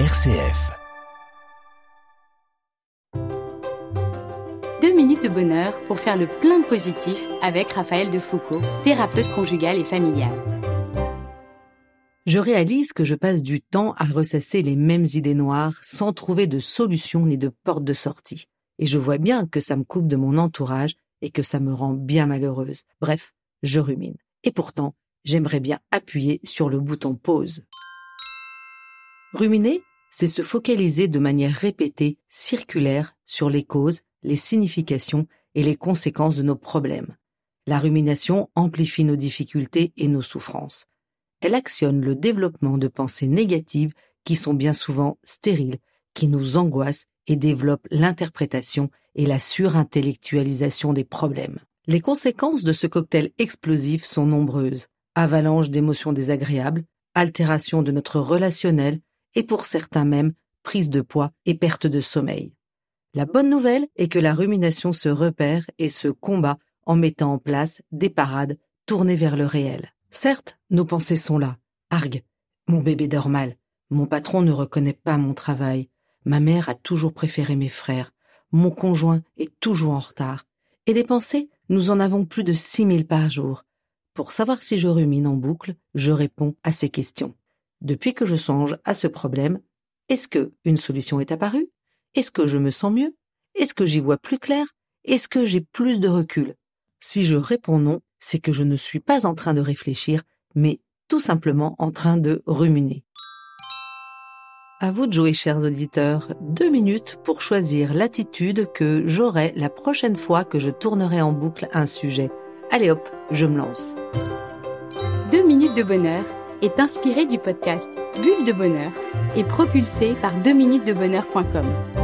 RCF. Deux minutes de bonheur pour faire le plein positif avec Raphaël Defoucault, thérapeute conjugal et familial. Je réalise que je passe du temps à ressasser les mêmes idées noires sans trouver de solution ni de porte de sortie. Et je vois bien que ça me coupe de mon entourage et que ça me rend bien malheureuse. Bref, je rumine. Et pourtant, j'aimerais bien appuyer sur le bouton pause. Ruminer, c'est se focaliser de manière répétée, circulaire, sur les causes, les significations et les conséquences de nos problèmes. La rumination amplifie nos difficultés et nos souffrances. Elle actionne le développement de pensées négatives qui sont bien souvent stériles, qui nous angoissent et développent l'interprétation et la surintellectualisation des problèmes. Les conséquences de ce cocktail explosif sont nombreuses. Avalanche d'émotions désagréables, altération de notre relationnel, et pour certains même prise de poids et perte de sommeil. La bonne nouvelle est que la rumination se repère et se combat en mettant en place des parades tournées vers le réel. Certes, nos pensées sont là. Argue, mon bébé dort mal, mon patron ne reconnaît pas mon travail, ma mère a toujours préféré mes frères, mon conjoint est toujours en retard. Et des pensées, nous en avons plus de six mille par jour. Pour savoir si je rumine en boucle, je réponds à ces questions. Depuis que je songe à ce problème, est-ce que une solution est apparue? Est-ce que je me sens mieux? Est-ce que j'y vois plus clair? Est-ce que j'ai plus de recul? Si je réponds non, c'est que je ne suis pas en train de réfléchir, mais tout simplement en train de ruminer. À vous de jouer, chers auditeurs, deux minutes pour choisir l'attitude que j'aurai la prochaine fois que je tournerai en boucle un sujet. Allez hop, je me lance. Deux minutes de bonheur est inspiré du podcast Bulle de bonheur et propulsé par 2minutesdebonheur.com.